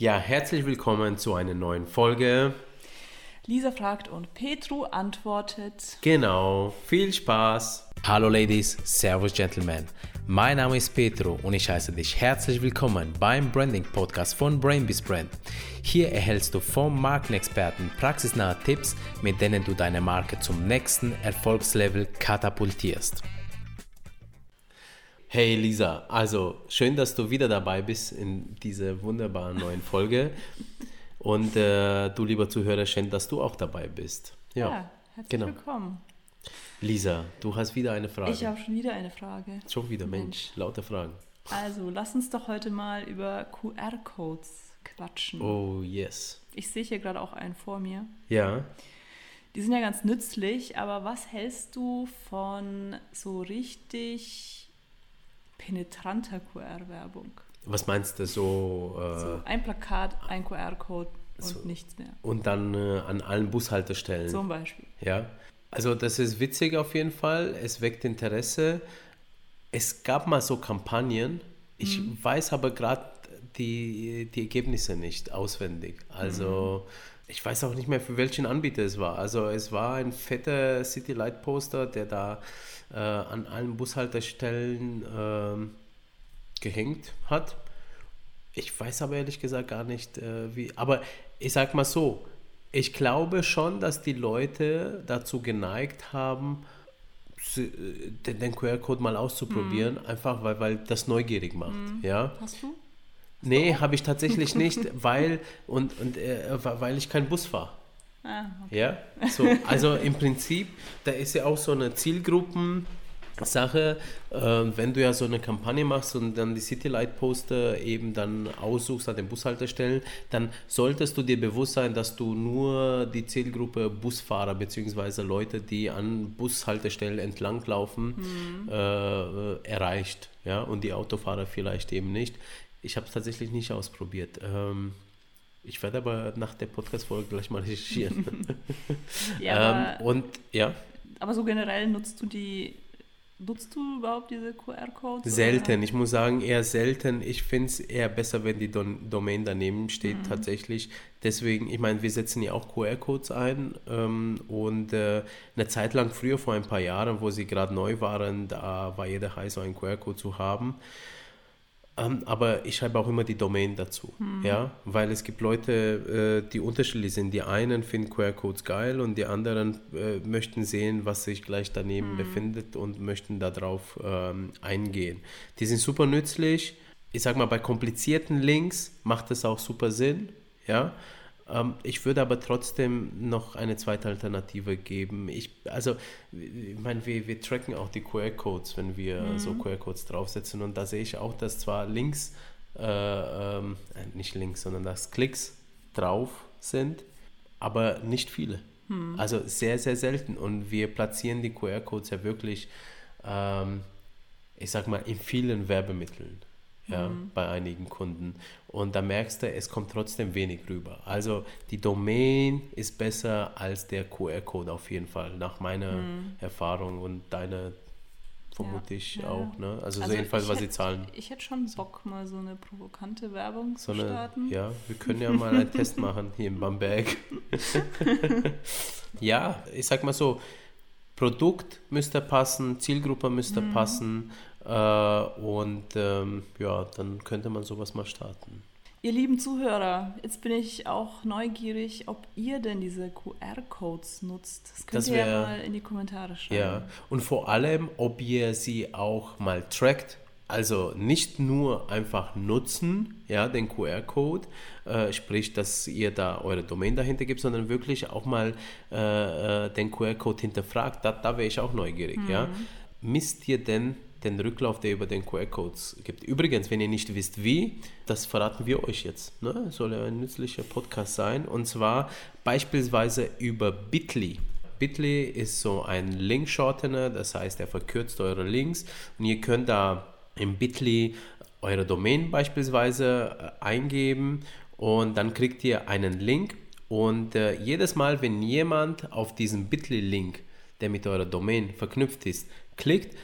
Ja, herzlich willkommen zu einer neuen Folge. Lisa fragt und Petru antwortet. Genau, viel Spaß. Hallo Ladies, Servus Gentlemen. Mein Name ist Petro und ich heiße dich herzlich willkommen beim Branding Podcast von Brainbees Brand. Hier erhältst du vom Markenexperten praxisnahe Tipps, mit denen du deine Marke zum nächsten Erfolgslevel katapultierst. Hey Lisa, also schön, dass du wieder dabei bist in dieser wunderbaren neuen Folge. Und äh, du, lieber Zuhörer, schön, dass du auch dabei bist. Ja, ja herzlich genau. willkommen. Lisa, du hast wieder eine Frage. Ich habe schon wieder eine Frage. Schon wieder, Mensch, lauter Fragen. Also, lass uns doch heute mal über QR-Codes quatschen. Oh, yes. Ich sehe hier gerade auch einen vor mir. Ja. Die sind ja ganz nützlich, aber was hältst du von so richtig penetranter QR-Werbung. Was meinst du so? Äh, so ein Plakat, ein QR-Code und so, nichts mehr. Und dann äh, an allen Bushaltestellen. Zum Beispiel. Ja. Also das ist witzig auf jeden Fall. Es weckt Interesse. Es gab mal so Kampagnen. Ich mhm. weiß aber gerade die, die Ergebnisse nicht auswendig. Also mhm. Ich weiß auch nicht mehr, für welchen Anbieter es war. Also es war ein fetter City Light Poster, der da äh, an allen Bushaltestellen äh, gehängt hat. Ich weiß aber ehrlich gesagt gar nicht, äh, wie. Aber ich sag mal so, ich glaube schon, dass die Leute dazu geneigt haben, äh, den, den QR-Code mal auszuprobieren, mhm. einfach weil, weil das neugierig macht. Mhm. Ja? Hast du? Nee, habe ich tatsächlich nicht, weil, und, und, äh, weil ich keinen Bus fahre. Ah, okay. Ja, so, also im Prinzip, da ist ja auch so eine Zielgruppen. Sache, äh, wenn du ja so eine Kampagne machst und dann die City Light Poster eben dann aussuchst an den Bushaltestellen, dann solltest du dir bewusst sein, dass du nur die Zielgruppe Busfahrer bzw. Leute, die an Bushaltestellen entlanglaufen, mhm. äh, erreicht. Ja? Und die Autofahrer vielleicht eben nicht. Ich habe es tatsächlich nicht ausprobiert. Ähm, ich werde aber nach der Podcast-Folge gleich mal recherchieren. ja, ähm, und ja. Aber so generell nutzt du die, nutzt du überhaupt diese QR-Codes? Selten, oder? ich muss sagen, eher selten. Ich finde es eher besser, wenn die Don Domain daneben steht, mhm. tatsächlich. Deswegen, ich meine, wir setzen ja auch QR-Codes ein ähm, und äh, eine Zeit lang, früher vor ein paar Jahren, wo sie gerade neu waren, da war jeder heiß, so einen QR-Code zu haben. Ähm, aber ich schreibe auch immer die Domain dazu, mhm. ja, weil es gibt Leute, äh, die unterschiedlich sind. Die einen finden QR-Codes geil und die anderen äh, möchten sehen, was sich gleich daneben mhm. befindet und möchten darauf ähm, eingehen. Die sind super nützlich. Ich sag mal, bei komplizierten Links macht es auch super Sinn, ja. Ähm, ich würde aber trotzdem noch eine zweite Alternative geben. Ich, also, ich meine, wir, wir tracken auch die QR-Codes, wenn wir mhm. so QR-Codes draufsetzen. Und da sehe ich auch, dass zwar links, äh, ähm, äh, nicht links, sondern dass Klicks drauf sind, aber nicht viele. Mhm. Also sehr, sehr selten. Und wir platzieren die QR-Codes ja wirklich, ähm, ich sag mal, in vielen Werbemitteln ja, mhm. bei einigen Kunden. Und da merkst du, es kommt trotzdem wenig rüber. Also die Domain ist besser als der QR-Code auf jeden Fall, nach meiner mhm. Erfahrung und deine vermute ja, ich ja, auch. Ne? Also, also jedenfalls, was sie zahlen. Ich hätte schon Bock, mal so eine provokante Werbung so zu starten. Ja, wir können ja mal einen Test machen hier in Bamberg. ja, ich sag mal so, Produkt müsste passen, Zielgruppe müsste mhm. passen äh, und ähm, ja, dann könnte man sowas mal starten. Ihr lieben Zuhörer, jetzt bin ich auch neugierig, ob ihr denn diese QR-Codes nutzt. Das könnt das wär, ihr ja mal in die Kommentare schreiben. Ja, und vor allem, ob ihr sie auch mal trackt. Also nicht nur einfach nutzen, ja, den QR-Code, äh, sprich, dass ihr da eure Domain dahinter gibt, sondern wirklich auch mal äh, äh den QR-Code hinterfragt. Da, da wäre ich auch neugierig, mhm. ja. Misst ihr denn den Rücklauf, der über den QR-Codes gibt. Übrigens, wenn ihr nicht wisst, wie, das verraten wir euch jetzt. Ne? Soll ja ein nützlicher Podcast sein. Und zwar beispielsweise über Bitly. Bitly ist so ein Link-Shortener, das heißt, er verkürzt eure Links und ihr könnt da im Bitly eure Domain beispielsweise äh, eingeben und dann kriegt ihr einen Link und äh, jedes Mal, wenn jemand auf diesen Bitly-Link, der mit eurer Domain verknüpft ist, klickt,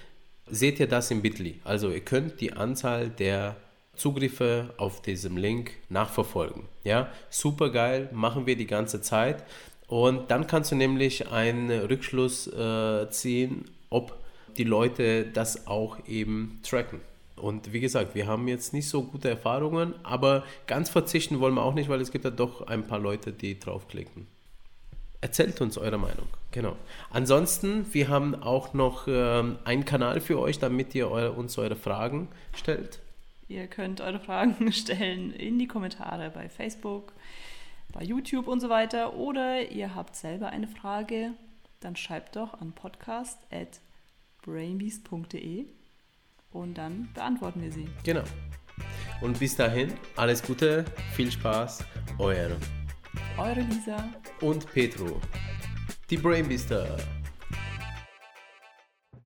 seht ihr das im Bitly. Also ihr könnt die Anzahl der Zugriffe auf diesem Link nachverfolgen. Ja, super geil, machen wir die ganze Zeit. Und dann kannst du nämlich einen Rückschluss äh, ziehen, ob die Leute das auch eben tracken. Und wie gesagt, wir haben jetzt nicht so gute Erfahrungen, aber ganz verzichten wollen wir auch nicht, weil es gibt ja doch ein paar Leute, die draufklicken. Erzählt uns eure Meinung. Genau. Ansonsten, wir haben auch noch ähm, einen Kanal für euch, damit ihr eure, uns eure Fragen stellt. Ihr könnt eure Fragen stellen in die Kommentare bei Facebook, bei YouTube und so weiter. Oder ihr habt selber eine Frage, dann schreibt doch an podcast.brainbeast.de und dann beantworten wir sie. Genau. Und bis dahin, alles Gute, viel Spaß, euer eure Lisa und Petro, die Brainbeaster.